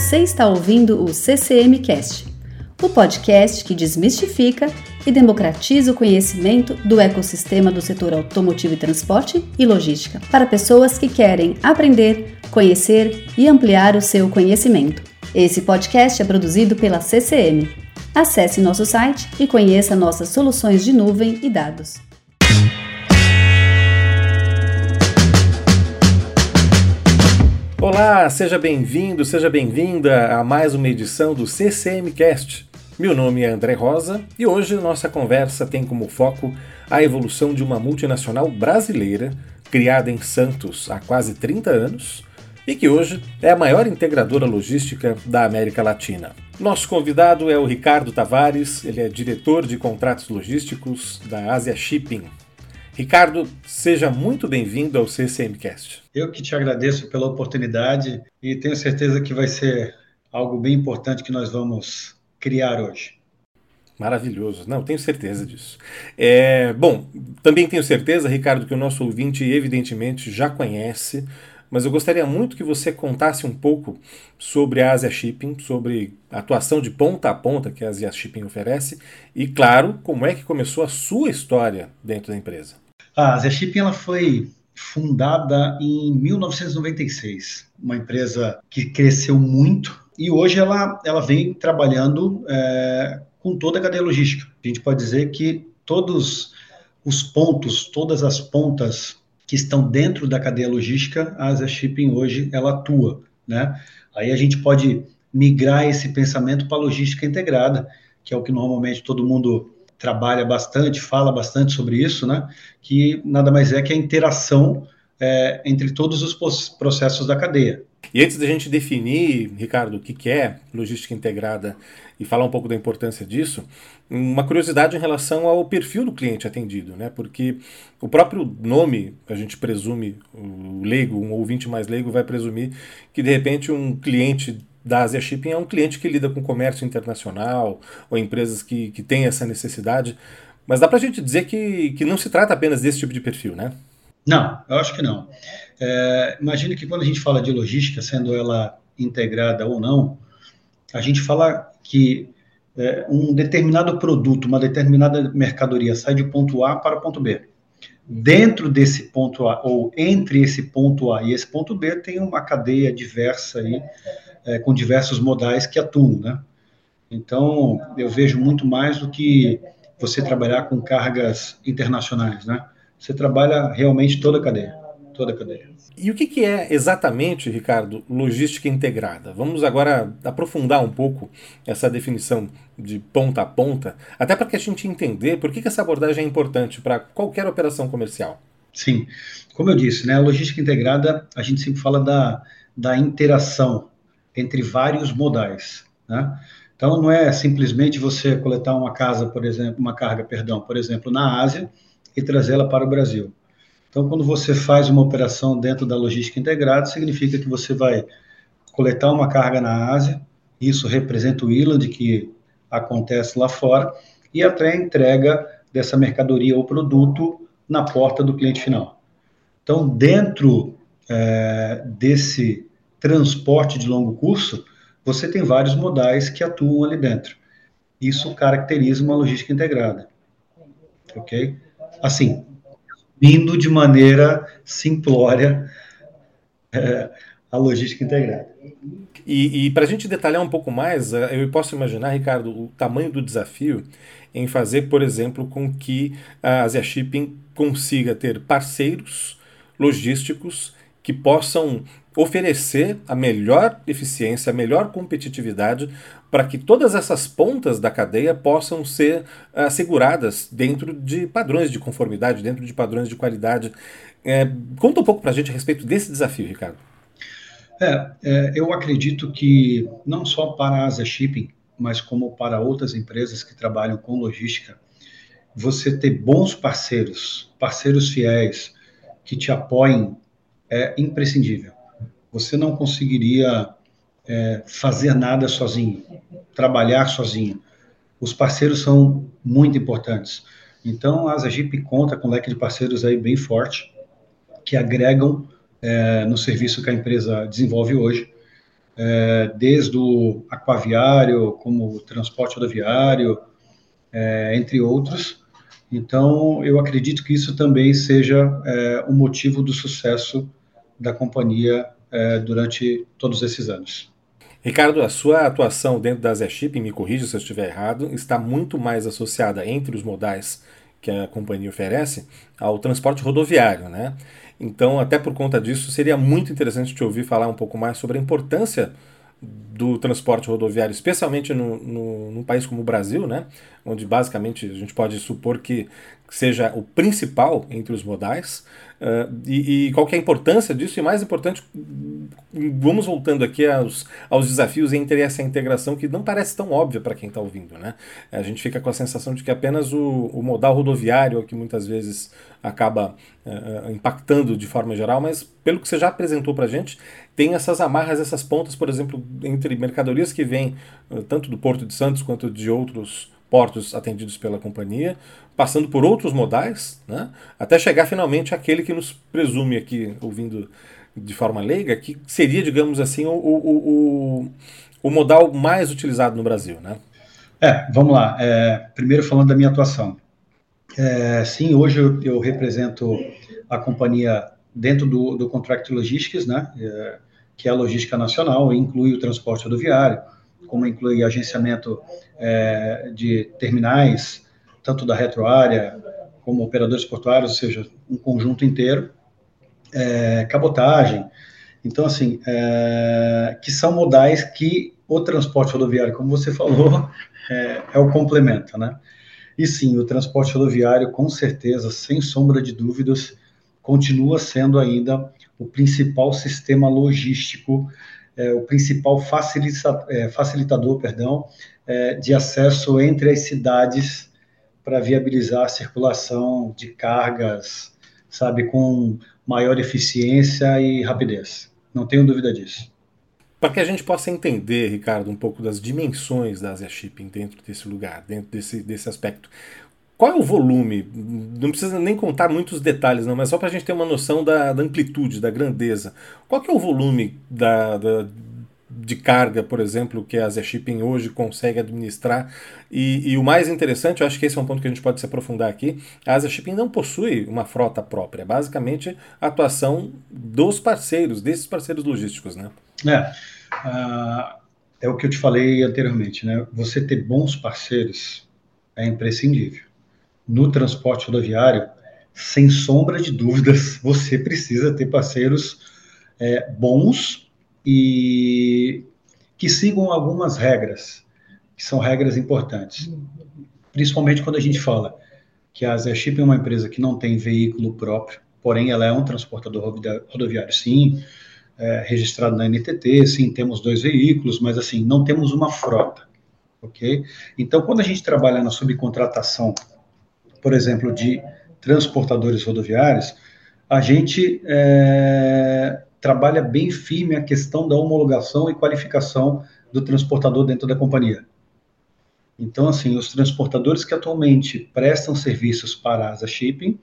Você está ouvindo o CCM Cast, o podcast que desmistifica e democratiza o conhecimento do ecossistema do setor automotivo e transporte e logística para pessoas que querem aprender, conhecer e ampliar o seu conhecimento. Esse podcast é produzido pela CCM. Acesse nosso site e conheça nossas soluções de nuvem e dados. Olá, seja bem-vindo, seja bem-vinda a mais uma edição do CCMcast. Meu nome é André Rosa e hoje nossa conversa tem como foco a evolução de uma multinacional brasileira criada em Santos há quase 30 anos e que hoje é a maior integradora logística da América Latina. Nosso convidado é o Ricardo Tavares, ele é diretor de contratos logísticos da Asia Shipping, Ricardo, seja muito bem-vindo ao CCMcast. Eu que te agradeço pela oportunidade e tenho certeza que vai ser algo bem importante que nós vamos criar hoje. Maravilhoso. Não, tenho certeza disso. É, bom, também tenho certeza, Ricardo, que o nosso ouvinte evidentemente já conhece, mas eu gostaria muito que você contasse um pouco sobre a Asia Shipping, sobre a atuação de ponta a ponta que a Asia Shipping oferece e, claro, como é que começou a sua história dentro da empresa. A Zé Shipping ela foi fundada em 1996, uma empresa que cresceu muito e hoje ela, ela vem trabalhando é, com toda a cadeia logística. A gente pode dizer que todos os pontos, todas as pontas que estão dentro da cadeia logística, a Asia Shipping hoje ela atua, né? Aí a gente pode migrar esse pensamento para a logística integrada, que é o que normalmente todo mundo trabalha bastante, fala bastante sobre isso, né? Que nada mais é que a interação é, entre todos os processos da cadeia. E antes da gente definir, Ricardo, o que é logística integrada e falar um pouco da importância disso, uma curiosidade em relação ao perfil do cliente atendido, né? Porque o próprio nome, a gente presume, o leigo, um ouvinte mais leigo vai presumir que de repente um cliente da Asia Shipping é um cliente que lida com comércio internacional ou empresas que, que têm essa necessidade. Mas dá para a gente dizer que, que não se trata apenas desse tipo de perfil, né? Não, eu acho que não. É, que quando a gente fala de logística, sendo ela integrada ou não, a gente fala que é, um determinado produto, uma determinada mercadoria sai de ponto A para ponto B. Dentro desse ponto A, ou entre esse ponto A e esse ponto B, tem uma cadeia diversa aí é, com diversos modais que atuam, né? Então, eu vejo muito mais do que você trabalhar com cargas internacionais, né? Você trabalha realmente toda a cadeia, toda a cadeia. E o que, que é exatamente, Ricardo, logística integrada? Vamos agora aprofundar um pouco essa definição de ponta a ponta, até para que a gente entender por que, que essa abordagem é importante para qualquer operação comercial. Sim, como eu disse, né, a logística integrada, a gente sempre fala da, da interação entre vários modais. Né? Então, não é simplesmente você coletar uma casa, por exemplo, uma carga, perdão, por exemplo, na Ásia e trazê-la para o Brasil. Então, quando você faz uma operação dentro da logística integrada, significa que você vai coletar uma carga na Ásia, isso representa o ILAND que acontece lá fora, e até a entrega dessa mercadoria ou produto na porta do cliente final. Então, dentro é, desse transporte de longo curso, você tem vários modais que atuam ali dentro. Isso caracteriza uma logística integrada. Ok? Assim, indo de maneira simplória é, a logística integrada. E, e para a gente detalhar um pouco mais, é, eu posso imaginar, Ricardo, o tamanho do desafio em fazer, por exemplo, com que a Asia Shipping consiga ter parceiros logísticos que possam oferecer a melhor eficiência, a melhor competitividade para que todas essas pontas da cadeia possam ser asseguradas dentro de padrões de conformidade, dentro de padrões de qualidade. É, conta um pouco para a gente a respeito desse desafio, Ricardo. É, é, eu acredito que não só para a Asa Shipping, mas como para outras empresas que trabalham com logística, você ter bons parceiros, parceiros fiéis, que te apoiem, é imprescindível você não conseguiria é, fazer nada sozinho, trabalhar sozinho. Os parceiros são muito importantes. Então, a Asagip conta com um leque de parceiros aí bem forte, que agregam é, no serviço que a empresa desenvolve hoje. é, desde o aquaviário, como o transporte rodoviário, é, entre outros. Então, eu acredito que isso também seja é, um motivo do sucesso da companhia é, durante todos esses anos. Ricardo, a sua atuação dentro da Zeship, me corrija se eu estiver errado, está muito mais associada entre os modais que a companhia oferece ao transporte rodoviário, né? Então, até por conta disso, seria muito interessante te ouvir falar um pouco mais sobre a importância do transporte rodoviário, especialmente no, no, num país como o Brasil, né? onde basicamente a gente pode supor que seja o principal entre os modais, uh, e, e, qual é a importância disso, e mais importante, vamos voltando aqui aos, aos desafios entre essa integração que não parece tão óbvia para quem está ouvindo. Né? A gente fica com a sensação de que apenas o, o modal rodoviário é que muitas vezes acaba uh, impactando de forma geral, mas pelo que você já apresentou para a gente, tem essas amarras, essas pontas, por exemplo, entre mercadorias que vêm uh, tanto do Porto de Santos quanto de outros portos atendidos pela companhia, passando por outros modais, né, até chegar finalmente àquele que nos presume aqui, ouvindo de forma leiga, que seria, digamos assim, o, o, o, o modal mais utilizado no Brasil. Né? É, vamos lá. É, primeiro falando da minha atuação. É, sim, hoje eu, eu, represento a companhia dentro do, do Contract Logistics, né, é, que é a logística nacional, inclui o transporte rodoviário, como inclui agenciamento é, de terminais, tanto da retroárea como operadores portuários, ou seja, um conjunto inteiro, é, cabotagem. Então, assim, é, que são modais que o transporte rodoviário, como você falou, é, o complemento, né? E sim, o transporte rodoviário, com certeza, sem sombra de dúvidas, continua sendo ainda o principal sistema logístico é, o principal facilita, é, facilitador perdão, é, de acesso entre as cidades para viabilizar a circulação de cargas, sabe, com maior eficiência e rapidez. Não tenho dúvida disso. Para que a gente possa entender, Ricardo, um pouco das dimensões da Asia Shipping dentro desse lugar, dentro desse, desse aspecto, qual é o volume? Não precisa nem contar muitos detalhes, não, mas só para a gente ter uma noção da, da, amplitude, da grandeza. Qual é o volume da, da, de carga, por exemplo, que a Zé Shipping hoje consegue administrar? E, e, o mais interessante, eu acho que esse é um ponto que a gente pode se aprofundar aqui, a Asia Shipping não possui uma frota própria, basicamente a atuação dos parceiros, desses parceiros logísticos, né? É, uh, é o que eu te falei anteriormente, né? Você ter bons parceiros é imprescindível no transporte rodoviário, sem sombra de dúvidas, você precisa ter parceiros é, bons e que sigam algumas regras, que são regras importantes. Principalmente quando a gente fala que a Zé Chip é uma empresa que não tem veículo próprio, porém ela é um transportador rodoviário, sim, é, registrado na NTT, sim, temos dois veículos, mas assim, não temos uma frota, ok? Então, quando a gente trabalha na subcontratação por exemplo, de transportadores rodoviários, a gente é, trabalha bem firme a questão da homologação e qualificação do transportador dentro da companhia. Então, assim, os transportadores que atualmente prestam serviços para a Asa Shipping,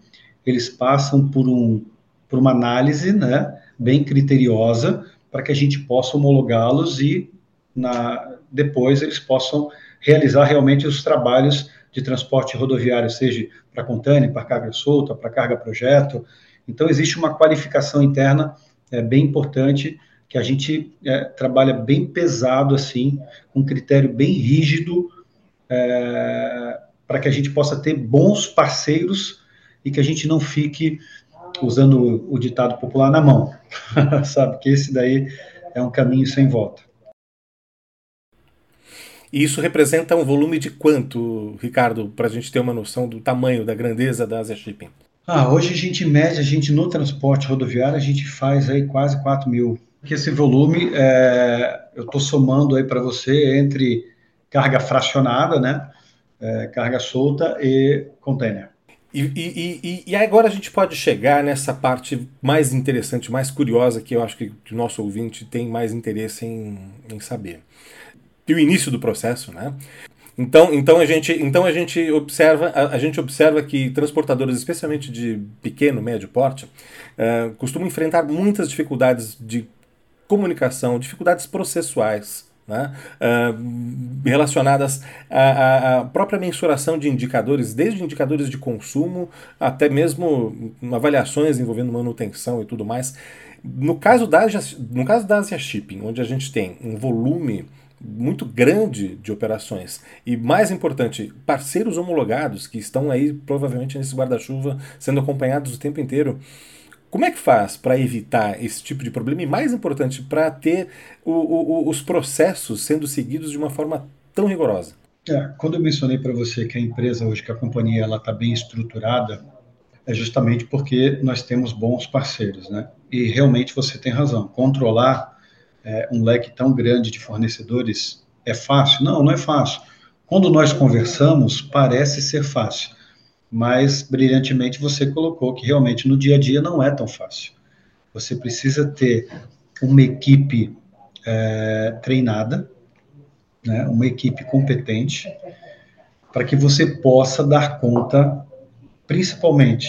eles passam por, um, por uma análise né, bem criteriosa para que a gente possa homologá-los e na, depois eles possam realizar realmente os trabalhos de transporte rodoviário, seja para contêiner, para carga solta, para carga projeto. Então, existe uma qualificação interna é, bem importante, que a gente é, trabalha bem pesado, assim, com um critério bem rígido, é, para que a gente possa ter bons parceiros e que a gente não fique usando o ditado popular na mão, sabe? Que esse daí é um caminho sem volta. E isso representa um volume de quanto, Ricardo, para a gente ter uma noção do tamanho, da grandeza da Asia Shipping? Ah, hoje a gente mede, a gente no transporte rodoviário, a gente faz aí quase 4 mil. Que esse volume, é, eu estou somando aí para você entre carga fracionada, né, é, carga solta e container. E, e, e, e, agora a gente pode chegar nessa parte mais interessante, mais curiosa, que eu acho que o nosso ouvinte tem mais interesse em, em saber e o início do processo, né? Então, então, a gente, então a gente observa a, a gente observa que transportadores, especialmente de pequeno, médio porte, uh, costumam enfrentar muitas dificuldades de comunicação, dificuldades processuais. Né? Uh, relacionadas à, à, própria mensuração de indicadores, desde indicadores de consumo até mesmo avaliações envolvendo manutenção e tudo mais. No caso da, no caso da Asia Shipping, onde a gente tem um volume muito grande de operações e mais importante, parceiros homologados que estão aí provavelmente nesse guarda-chuva sendo acompanhados o tempo inteiro. Como é que faz para evitar esse tipo de problema e mais importante, para ter o, o, os processos sendo seguidos de uma forma tão rigorosa? É, quando eu mencionei para você que a empresa hoje, que a companhia ela está bem estruturada, é justamente porque nós temos bons parceiros, né? E realmente você tem razão. Controlar é, um leque tão grande de fornecedores é fácil? Não, não é fácil. Quando nós conversamos, parece ser fácil, mas brilhantemente você colocou que realmente no dia a dia não é tão fácil. Você precisa ter uma equipe é, treinada, né, uma equipe competente, para que você possa dar conta, principalmente,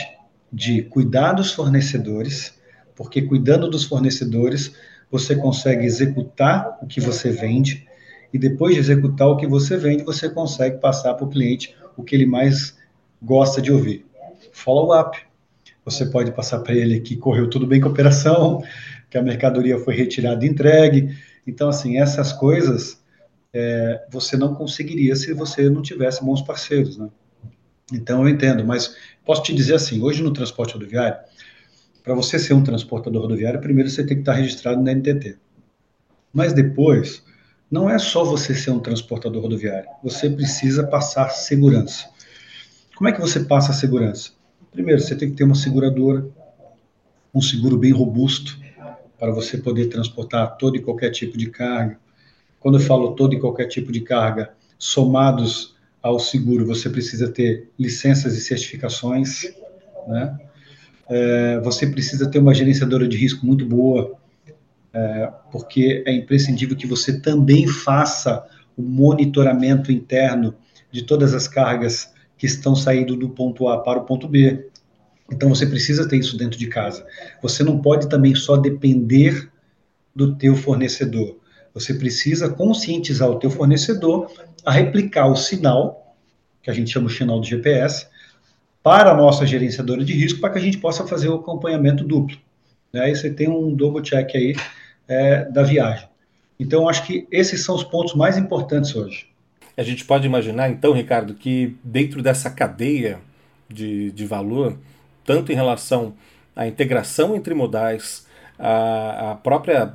de cuidar dos fornecedores, porque cuidando dos fornecedores, você consegue executar o que você vende e depois de executar o que você vende, você consegue passar para o cliente o que ele mais gosta de ouvir. Follow-up. Você pode passar para ele que correu tudo bem com a operação, que a mercadoria foi retirada e entregue. Então, assim, essas coisas é, você não conseguiria se você não tivesse bons parceiros, né? Então, eu entendo, mas posso te dizer assim, hoje no transporte rodoviário, para você ser um transportador rodoviário, primeiro você tem que estar registrado na NTT. Mas depois, não é só você ser um transportador rodoviário, você precisa passar segurança. Como é que você passa a segurança? Primeiro, você tem que ter uma seguradora, um seguro bem robusto, para você poder transportar todo e qualquer tipo de carga. Quando eu falo todo e qualquer tipo de carga, somados ao seguro, você precisa ter licenças e certificações, né? é, você precisa ter uma gerenciadora de risco muito boa, é, porque é imprescindível que você também faça o monitoramento interno de todas as cargas que estão saindo do ponto A para o ponto B. Então você precisa ter isso dentro de casa. Você não pode também só depender do teu fornecedor. Você precisa conscientizar o teu fornecedor a replicar o sinal, que a gente chama o sinal do GPS, para a nossa gerenciadora de risco, para que a gente possa fazer o acompanhamento duplo. Né? Aí você tem um double check aí é, da viagem. Então, acho que esses são os pontos mais importantes hoje. A gente pode imaginar, então, Ricardo, que dentro dessa cadeia de, de valor, tanto em relação à integração entre modais, a, a própria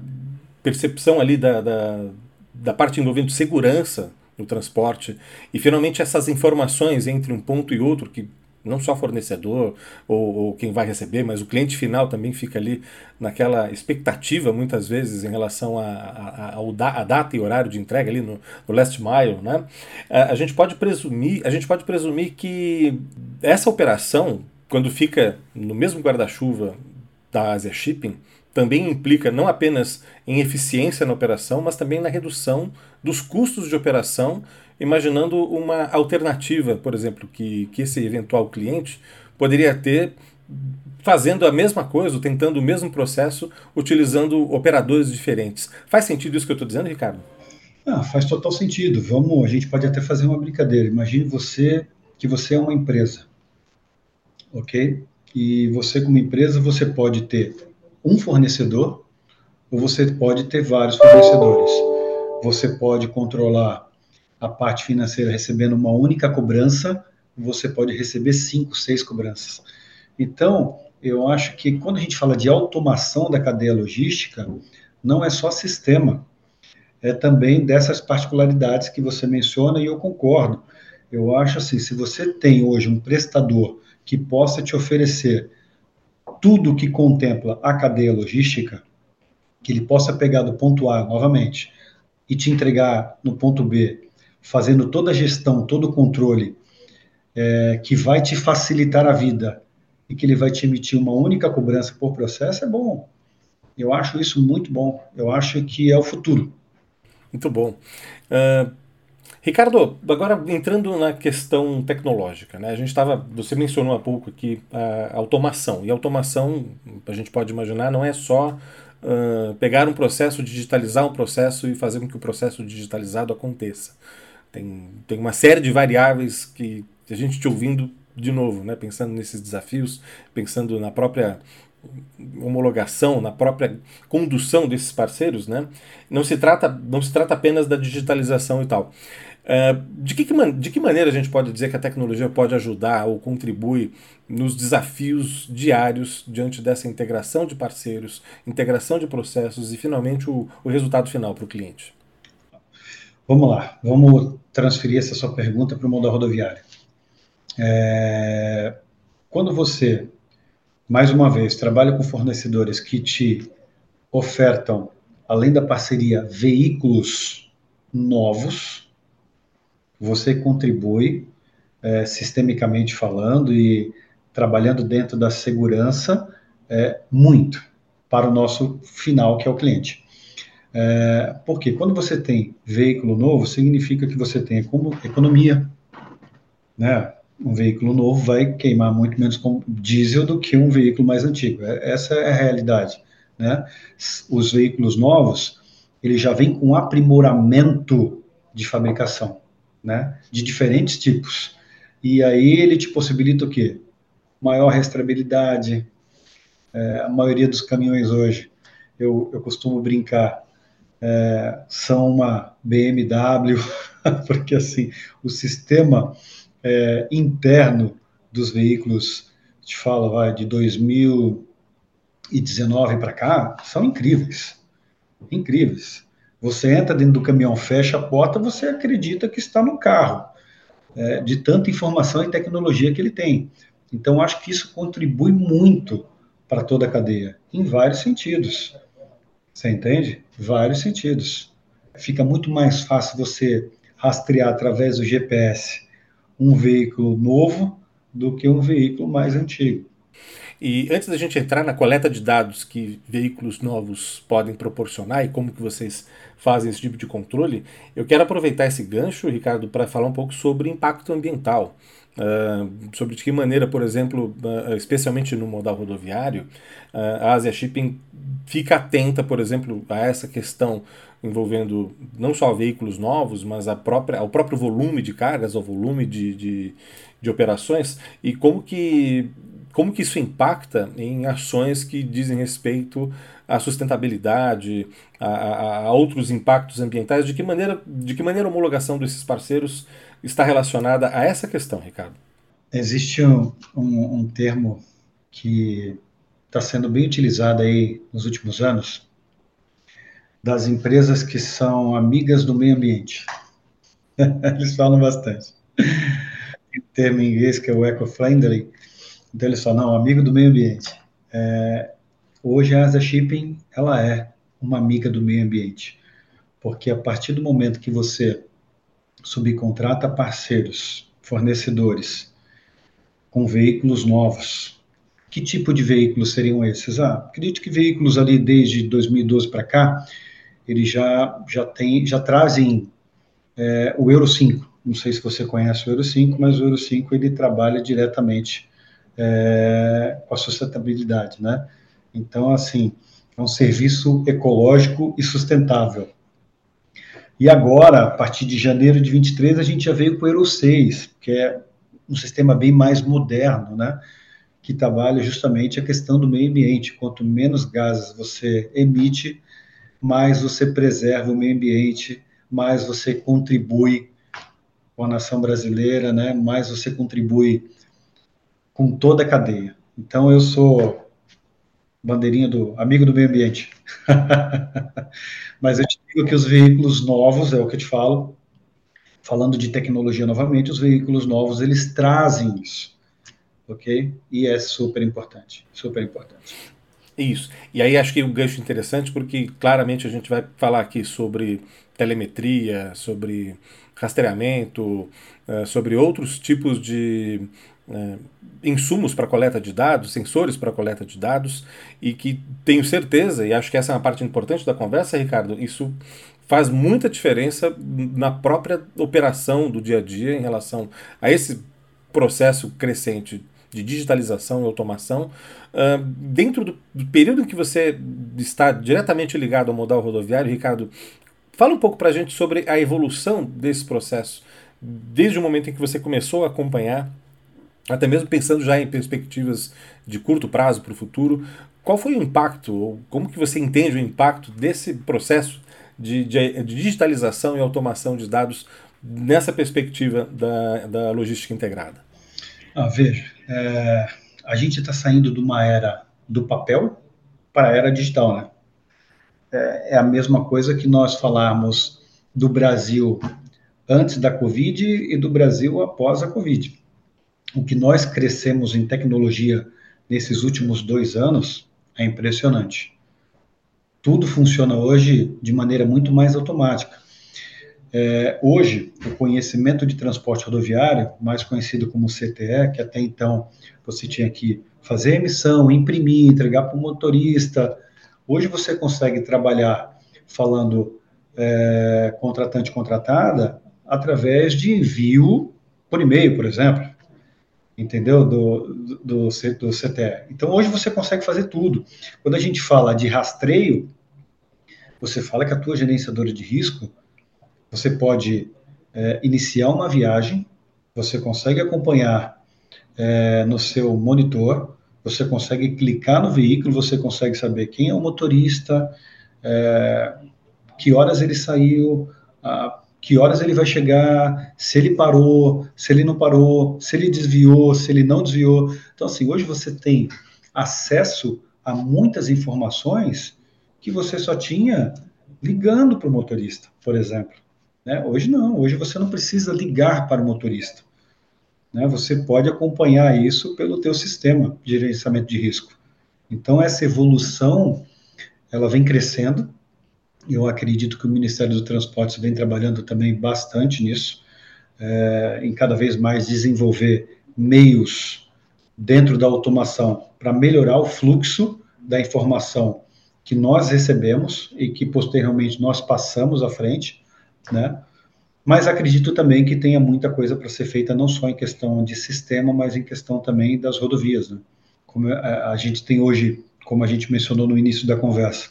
percepção ali da, da, da parte envolvendo segurança no transporte, e finalmente essas informações entre um ponto e outro, que não só fornecedor ou, ou, quem vai receber, mas o cliente final também fica ali naquela expectativa, muitas vezes, em relação a, a, a, a data e horário de entrega ali no, no last mile. Né? A, gente pode presumir, a gente pode presumir que essa operação, quando fica no mesmo guarda-chuva da Asia Shipping, também implica não apenas em eficiência na operação, mas também na redução dos custos de operação imaginando uma alternativa, por exemplo, que, que esse eventual cliente poderia ter fazendo a mesma coisa, tentando o mesmo processo, utilizando operadores diferentes. Faz sentido isso que eu estou dizendo, Ricardo? Ah, faz total sentido. Vamos, a gente pode até fazer uma brincadeira. Imagine você que você é uma empresa, ok? E você como empresa você pode ter um fornecedor ou você pode ter vários fornecedores. Você pode controlar a parte financeira recebendo uma única cobrança, você pode receber cinco, seis cobranças. Então, eu acho que quando a gente fala de automação da cadeia logística, não é só sistema, é também dessas particularidades que você menciona e eu concordo. Eu acho assim, se você tem hoje um prestador que possa te oferecer tudo que contempla a cadeia logística, que ele possa pegar do ponto A novamente e te entregar no ponto B fazendo toda a gestão, todo o controle, é, que vai te facilitar a vida e que ele vai te emitir uma única cobrança por processo, é bom. Eu acho isso muito bom. Eu acho que é o futuro. Muito bom. Uh, Ricardo, agora entrando na questão tecnológica, né? A gente estava, você mencionou há pouco aqui a automação. E automação, a gente pode imaginar, não é só uh, pegar um processo, digitalizar um processo e fazer com que o processo digitalizado aconteça. Tem, tem uma série de variáveis que a gente te ouvindo de novo, né, pensando nesses desafios, pensando na própria homologação, na própria condução desses parceiros, né, não se trata não se trata apenas da digitalização e tal. Uh, de, que, de que maneira a gente pode dizer que a tecnologia pode ajudar ou contribui nos desafios diários diante dessa integração de parceiros, integração de processos e, finalmente, o, o resultado final para o cliente? Vamos lá, vamos transferir essa sua pergunta para o mundo rodoviário. É, quando você, mais uma vez, trabalha com fornecedores que te ofertam, além da parceria, veículos novos, você contribui, é, sistemicamente falando e trabalhando dentro da segurança, é, muito para o nosso final, que é o cliente. É, porque quando você tem veículo novo, significa que você tem economia, né? Um veículo novo vai queimar muito menos diesel do que um veículo mais antigo. É, essa é a realidade, né? Os veículos novos, ele já vem com aprimoramento de fabricação né, de diferentes tipos. E aí ele te possibilita o quê? Maior restabilidade. É, a maioria dos caminhões hoje, eu, eu costumo brincar, é, são uma BMW, porque assim, o sistema é, interno dos veículos, te falo, vai, de 2019 para cá, são incríveis. Incríveis. Você entra dentro do caminhão, fecha a porta, você acredita que está no carro, é, de tanta informação e tecnologia que ele tem. Então, acho que isso contribui muito para toda a cadeia, em vários sentidos. Você entende? Vários sentidos. Fica muito mais fácil você rastrear através do GPS um veículo novo do que um veículo mais antigo. E antes da gente entrar na coleta de dados que veículos novos podem proporcionar e como que vocês fazem esse tipo de controle, eu quero aproveitar esse gancho, Ricardo, para falar um pouco sobre impacto ambiental. Uh, sobre de que maneira, por exemplo, uh, especialmente no modal rodoviário, uh, a Asia Shipping fica atenta, por exemplo, a essa questão envolvendo não só veículos novos, mas a própria, ao próprio volume de cargas, ao volume de, de, de operações, e como que como que isso impacta em ações que dizem respeito à sustentabilidade, a, a, a, outros impactos ambientais? De que maneira, de que maneira a homologação desses parceiros está relacionada a essa questão, Ricardo? Existe um, um, um termo que está sendo bem utilizado aí nos últimos anos das empresas que são amigas do meio ambiente. Eles falam bastante. Um termo em inglês que é o eco-friendly, então eles falam, não, amigo do meio ambiente. É, hoje a Asa Shipping, ela é uma amiga do meio ambiente, porque a partir do momento que você subcontrata parceiros, fornecedores, com veículos novos, que tipo de veículos seriam esses? Ah, acredito que veículos ali desde 2012 para cá, eles já, já, tem, já trazem é, o Euro 5. Não sei se você conhece o Euro 5, mas o Euro 5 ele trabalha diretamente é, com a sustentabilidade, né? Então, assim, é um serviço ecológico e sustentável. E agora, a partir de janeiro de 23, a gente já veio para o Euro 6, que é um sistema bem mais moderno, né? Que trabalha justamente a questão do meio ambiente. Quanto menos gases você emite, mais você preserva o meio ambiente, mais você contribui com a nação brasileira, né? Mais você contribui com toda a cadeia. Então eu sou bandeirinha do amigo do meio ambiente. Mas eu te digo que os veículos novos, é o que eu te falo, falando de tecnologia novamente, os veículos novos eles trazem isso, ok? E é super importante, super importante. Isso. E aí acho que um gancho interessante porque claramente a gente vai falar aqui sobre telemetria, sobre rastreamento, eh, sobre outros tipos de é, insumos para coleta de dados, sensores para coleta de dados, e que tenho certeza, e acho que essa é uma parte importante da conversa, Ricardo, isso faz muita diferença na própria operação do dia a dia em relação a esse processo crescente de digitalização e automação. Uh, dentro do, do, período em que você está diretamente ligado ao modal rodoviário, Ricardo, fala um pouco para a gente sobre a evolução desse processo, desde o momento em que você começou a acompanhar, até mesmo pensando já em perspectivas de curto prazo para o futuro. Qual foi o impacto, ou como que você entende o impacto desse processo de, de, digitalização e automação de dados nessa perspectiva da, da logística integrada? Ah, veja, é, a gente está saindo de uma era do papel para a era digital, né? É, é a mesma coisa que nós falarmos do Brasil antes da Covid e do Brasil após a Covid. O que nós crescemos em tecnologia nesses últimos dois anos é impressionante. Tudo funciona hoje de maneira muito mais automática. É, hoje, o conhecimento de transporte rodoviário, mais conhecido como CTE, que até então você tinha que fazer emissão, imprimir, entregar para o motorista, hoje você consegue trabalhar falando é, contratante contratada através de envio por e-mail, por exemplo, entendeu? Do, do, do, CTE. Então, hoje você consegue fazer tudo. Quando a gente fala de rastreio, você fala que a tua gerenciadora de risco você pode é, iniciar uma viagem, você consegue acompanhar é, no seu monitor, você consegue clicar no veículo, você consegue saber quem é o motorista, é, que horas ele saiu, a, que horas ele vai chegar, se ele parou, se ele não parou, se ele desviou, se ele não desviou. Então, assim, hoje você tem acesso a muitas informações que você só tinha ligando para o motorista, por exemplo. Né? Hoje não, hoje você não precisa ligar para o motorista. Né? Você pode acompanhar isso pelo teu sistema de gerenciamento de risco. Então essa evolução, ela vem crescendo. Eu acredito que o Ministério do Transportes vem trabalhando também bastante nisso, é, em cada vez mais desenvolver meios dentro da automação para melhorar o fluxo da informação que nós recebemos e que posteriormente nós passamos à frente né? Mas acredito também que tenha muita coisa para ser feita, não só em questão de sistema, mas em questão também das rodovias. Né? Como a, a gente tem hoje, como a gente mencionou no início da conversa,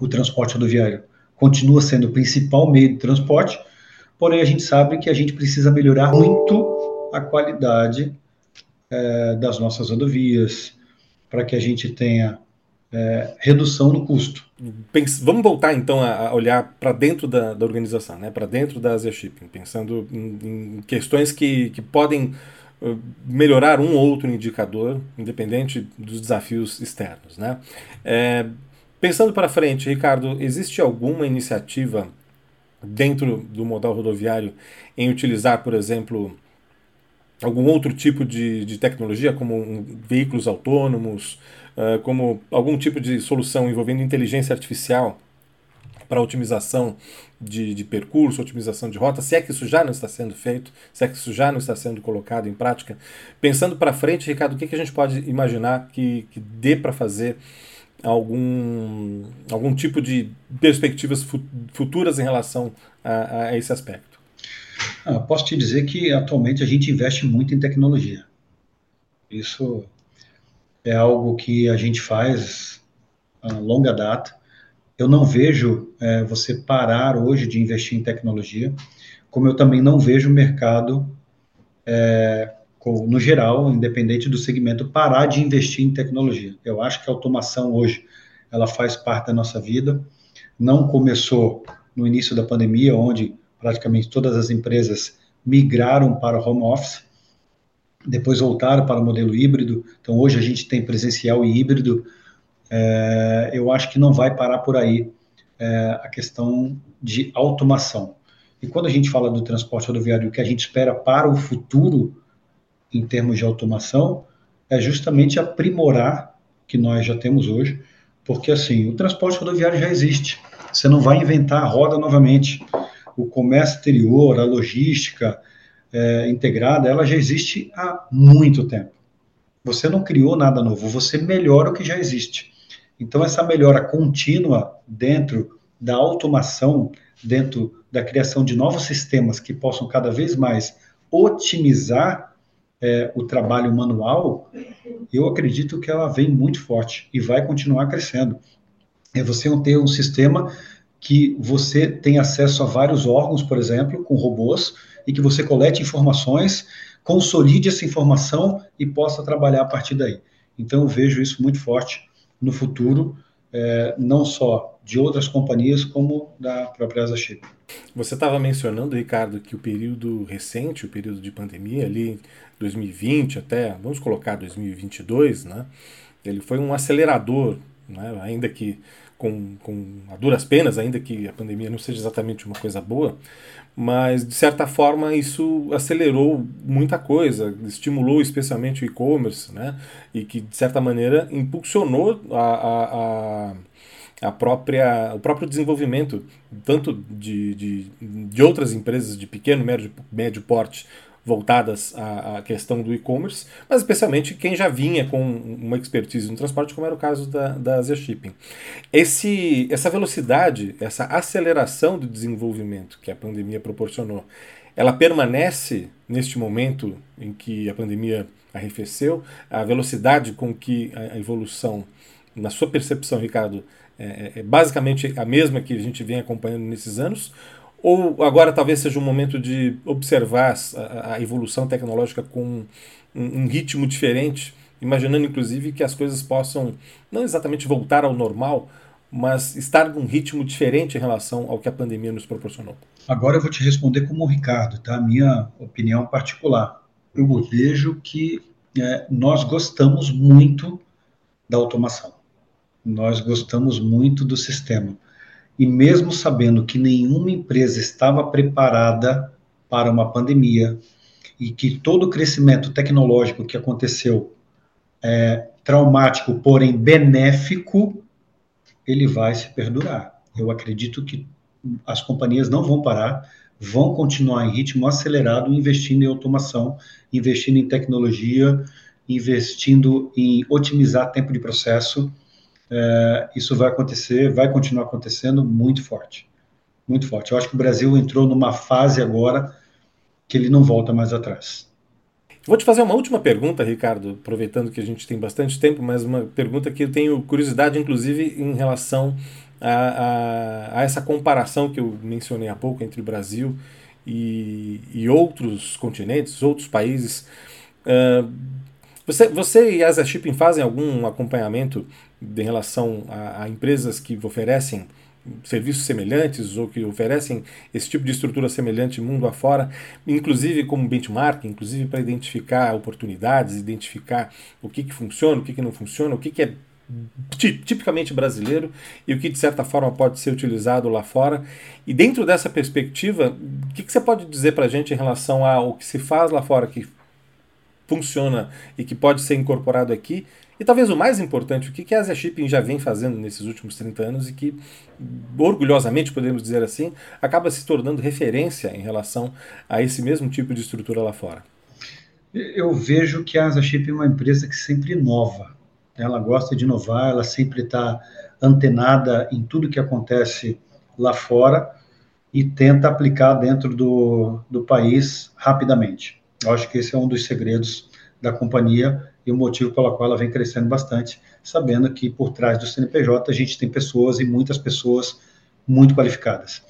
o transporte rodoviário continua sendo o principal meio de transporte, porém a gente sabe que a gente precisa melhorar muito a qualidade é, das nossas rodovias, para que a gente tenha é, redução no custo. Vamos voltar então a olhar para dentro da, da, organização, né? para dentro da Asia Shipping, pensando em, em questões que, que podem uh, melhorar um ou outro indicador, independente dos desafios externos. Né? É, pensando para frente, Ricardo, existe alguma iniciativa dentro do modal rodoviário em utilizar, por exemplo, algum outro tipo de, de tecnologia, como um, veículos autônomos, uh, como algum tipo de solução envolvendo inteligência artificial para otimização de, de, percurso, otimização de rota, se é que isso já não está sendo feito, se é que isso já não está sendo colocado em prática. Pensando para frente, Ricardo, o que, que a gente pode imaginar que, que dê para fazer algum, algum tipo de perspectivas futuras em relação a, a esse aspecto? Ah, posso te dizer que atualmente a gente investe muito em tecnologia. Isso é algo que a gente faz a longa data. Eu não vejo é, você parar hoje de investir em tecnologia, como eu também não vejo o mercado, é, no geral, independente do segmento, parar de investir em tecnologia. Eu acho que a automação hoje ela faz parte da nossa vida. Não começou no início da pandemia, onde praticamente todas as empresas migraram para o home office, depois voltaram para o modelo híbrido. Então, hoje a gente tem presencial e híbrido. É, eu acho que não vai parar por aí é, a questão de automação. E quando a gente fala do transporte rodoviário, o que a gente espera para o futuro, em termos de automação, é justamente aprimorar que nós já temos hoje, porque assim, o transporte rodoviário já existe. Você não vai inventar a roda novamente o comércio exterior, a logística é, integrada, ela já existe há muito tempo. Você não criou nada novo, você melhora o que já existe. Então, essa melhora contínua dentro da automação, dentro da criação de novos sistemas que possam cada vez mais otimizar é, o trabalho manual, eu acredito que ela vem muito forte e vai continuar crescendo. É você ter um sistema que você tem acesso a vários órgãos, por exemplo, com robôs, e que você colete informações, consolide essa informação e possa trabalhar a partir daí. Então, eu vejo isso muito forte no futuro, é, não só de outras companhias, como da própria Asa Chip. Você estava mencionando, Ricardo, que o período recente, o período de pandemia, ali 2020 até, vamos colocar 2022, né? Ele foi um acelerador, né? ainda que com, com a duras penas, ainda que a pandemia não seja exatamente uma coisa boa, mas de certa forma isso acelerou muita coisa, estimulou especialmente o e-commerce, né? E que de certa maneira impulsionou a, a, a, a própria, o próprio desenvolvimento tanto de, de, de outras empresas de pequeno, médio, médio porte voltadas à, à questão do e-commerce, mas especialmente quem já vinha com uma expertise no transporte, como era o caso da, da Asia Shipping. Esse, essa velocidade, essa aceleração do desenvolvimento que a pandemia proporcionou, ela permanece neste momento em que a pandemia arrefeceu, a velocidade com que a evolução, na sua percepção, Ricardo, é, é, é basicamente a mesma que a gente vem acompanhando nesses anos, ou agora talvez seja um momento de observar a, a evolução tecnológica com um, um, ritmo diferente, imaginando inclusive que as coisas possam não exatamente voltar ao normal, mas estar num ritmo diferente em relação ao que a pandemia nos proporcionou. Agora eu vou te responder como o Ricardo, tá? Minha opinião particular. Eu vejo que é, nós gostamos muito da automação. Nós gostamos muito do sistema e mesmo sabendo que nenhuma empresa estava preparada para uma pandemia e que todo o crescimento tecnológico que aconteceu é traumático, porém benéfico, ele vai se perdurar. Eu acredito que as companhias não vão parar, vão continuar em ritmo acelerado, investindo em automação, investindo em tecnologia, investindo em otimizar tempo de processo é, isso vai acontecer, vai continuar acontecendo muito forte. Muito forte. Eu acho que o Brasil entrou numa fase agora que ele não volta mais atrás. Vou te fazer uma última pergunta, Ricardo, aproveitando que a gente tem bastante tempo, mas uma pergunta que eu tenho curiosidade, inclusive, em relação a, a, a essa comparação que eu mencionei há pouco entre o Brasil e, e outros continentes, outros países. Uh, você, você e a Asa Shipping fazem algum acompanhamento em relação a, a empresas que oferecem serviços semelhantes ou que oferecem esse tipo de estrutura semelhante mundo afora, inclusive como benchmark, inclusive para identificar oportunidades, identificar o que, que funciona, o que, que não funciona, o que, que é tipicamente brasileiro e o que de certa forma pode ser utilizado lá fora. E dentro dessa perspectiva, o que, que você pode dizer para a gente em relação ao que se faz lá fora que funciona e que pode ser incorporado aqui e talvez o mais importante, o que a Asia Shipping já vem fazendo nesses últimos 30 anos e que, orgulhosamente podemos dizer assim, acaba se tornando referência em relação a esse mesmo tipo de estrutura lá fora? Eu vejo que a Asa Shipping é uma empresa que sempre inova. Ela gosta de inovar, ela sempre está antenada em tudo que acontece lá fora e tenta aplicar dentro do, do país rapidamente. Eu acho que esse é um dos segredos da companhia e o motivo pelo qual ela vem crescendo bastante, sabendo que por trás do CNPJ a gente tem pessoas e muitas pessoas muito qualificadas.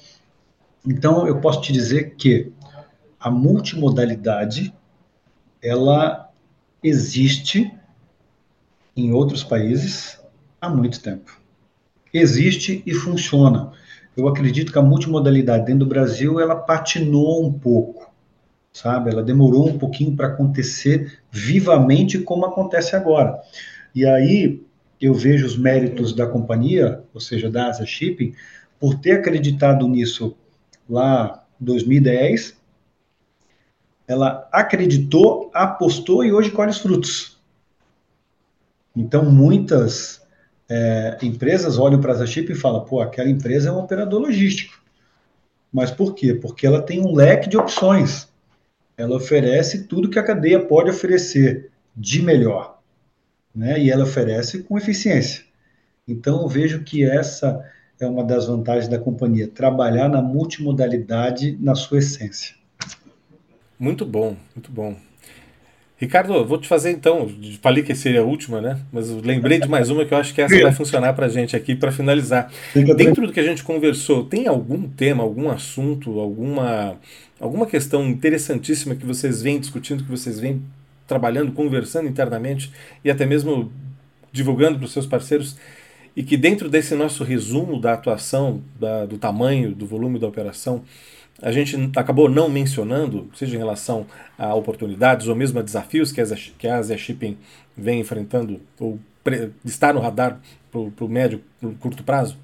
Então, eu posso te dizer que a multimodalidade ela existe em outros países há muito tempo. Existe e funciona. Eu acredito que a multimodalidade dentro do Brasil ela patinou um pouco sabe? Ela demorou um pouquinho para acontecer vivamente como acontece agora. E aí eu vejo os méritos da companhia, ou seja, da Asa Shipping, por ter acreditado nisso lá em 2010. Ela acreditou, apostou e hoje colhe os frutos. Então, muitas é, empresas olham para a Shipping e falam, pô, aquela empresa é um operador logístico. Mas por quê? Porque ela tem um leque de opções ela oferece tudo que a cadeia pode oferecer de melhor, né? E ela oferece com eficiência. Então, eu vejo que essa é uma das vantagens da companhia, trabalhar na multimodalidade na sua essência. Muito bom, muito bom. Ricardo, vou te fazer então. Falei que seria a última, né? Mas lembrei de mais uma que eu acho que essa vai funcionar para a gente aqui para finalizar. Dentro do que a gente conversou, tem algum tema, algum assunto, alguma, alguma questão interessantíssima que vocês vêm discutindo, que vocês vêm trabalhando, conversando internamente e até mesmo divulgando para os seus parceiros e que dentro desse nosso resumo da atuação, da, do tamanho, do volume da operação, a gente acabou não mencionando, seja em relação a oportunidades ou mesmo a desafios que a, que a Asia Shipping vem enfrentando ou está no radar para o médio, pro curto prazo?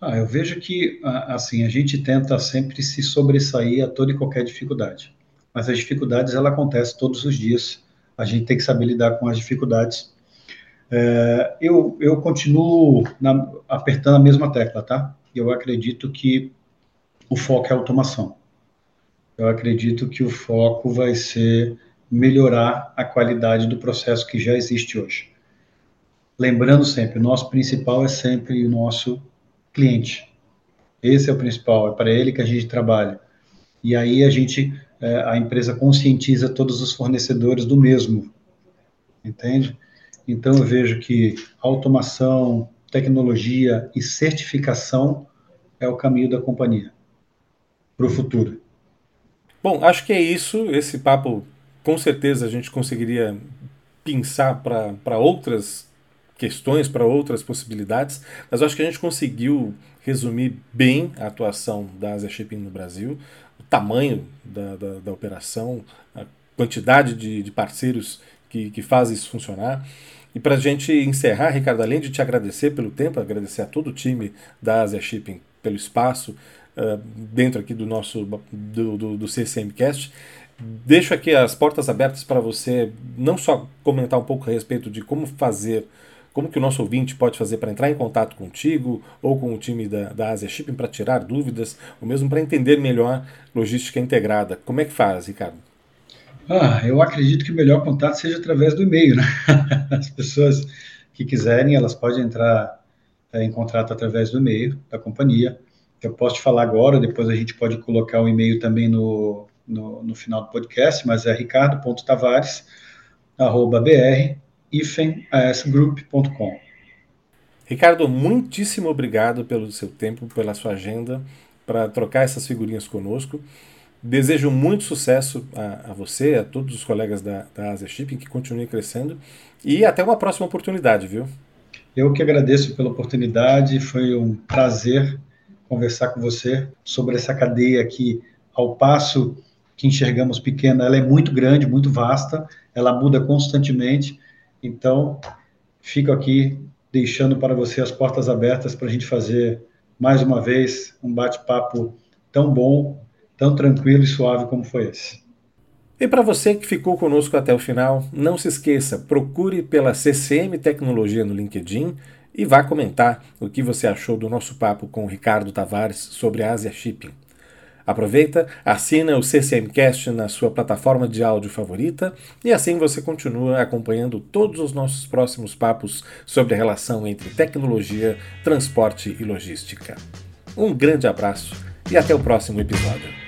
Ah, eu vejo que assim a gente tenta sempre se sobressair a toda e qualquer dificuldade, mas as dificuldades ela acontecem todos os dias. A gente tem que saber lidar com as dificuldades. É, eu, eu continuo na, apertando a mesma tecla, tá? Eu acredito que o foco é automação. Eu acredito que o foco vai ser melhorar a qualidade do processo que já existe hoje. Lembrando sempre, o nosso principal é sempre o nosso cliente. Esse é o principal, é para ele que a gente trabalha. E aí a gente, é, a empresa conscientiza todos os fornecedores do mesmo, entende? Então eu vejo que automação, tecnologia e certificação é o caminho da companhia para o futuro. Bom, acho que é isso. Esse papo, com certeza, a gente conseguiria pensar para outras questões, para outras possibilidades, mas acho que a gente conseguiu resumir bem a atuação da Asia Shipping no Brasil, o tamanho da, da, da operação, a quantidade de, de parceiros que, que fazem isso funcionar. E para a gente encerrar, Ricardo, além de te agradecer pelo tempo, agradecer a todo o time da Asia Shipping pelo espaço, uh, dentro aqui do nosso do, do, do CCMcast. Deixo aqui as portas abertas para você não só comentar um pouco a respeito de como fazer, como que o nosso ouvinte pode fazer para entrar em contato contigo ou com o time da, da Asia Shipping para tirar dúvidas, ou mesmo para entender melhor logística integrada. Como é que faz, Ricardo? Ah, eu acredito que o melhor contato seja através do e-mail, né? As pessoas que quiserem, elas podem entrar é, em contato através do e-mail da companhia eu posso te falar agora, depois a gente pode colocar o e-mail também no, no, no, final do podcast, mas é ricardo.tavares, arroba br, asgroup.com. Ricardo, muitíssimo obrigado pelo seu tempo, pela sua agenda, para trocar essas figurinhas conosco. Desejo muito sucesso a, a você, a todos os colegas da, da Asia Shipping, que continuem crescendo. E até uma próxima oportunidade, viu? Eu que agradeço pela oportunidade, foi um prazer conversar com você sobre essa cadeia que, ao passo que enxergamos pequena, ela é muito grande, muito vasta, ela muda constantemente. Então, fico aqui deixando para você as portas abertas para a gente fazer mais uma vez um bate-papo tão bom, tão tranquilo e suave como foi esse. E para você que ficou conosco até o final, não se esqueça, procure pela CCM Tecnologia no LinkedIn e vá comentar o que você achou do nosso papo com o Ricardo Tavares sobre a Asia Shipping. Aproveita, assina o CCMcast na sua plataforma de áudio favorita e assim você continua acompanhando todos os nossos próximos papos sobre a relação entre tecnologia, transporte e logística. Um grande abraço e até o próximo episódio.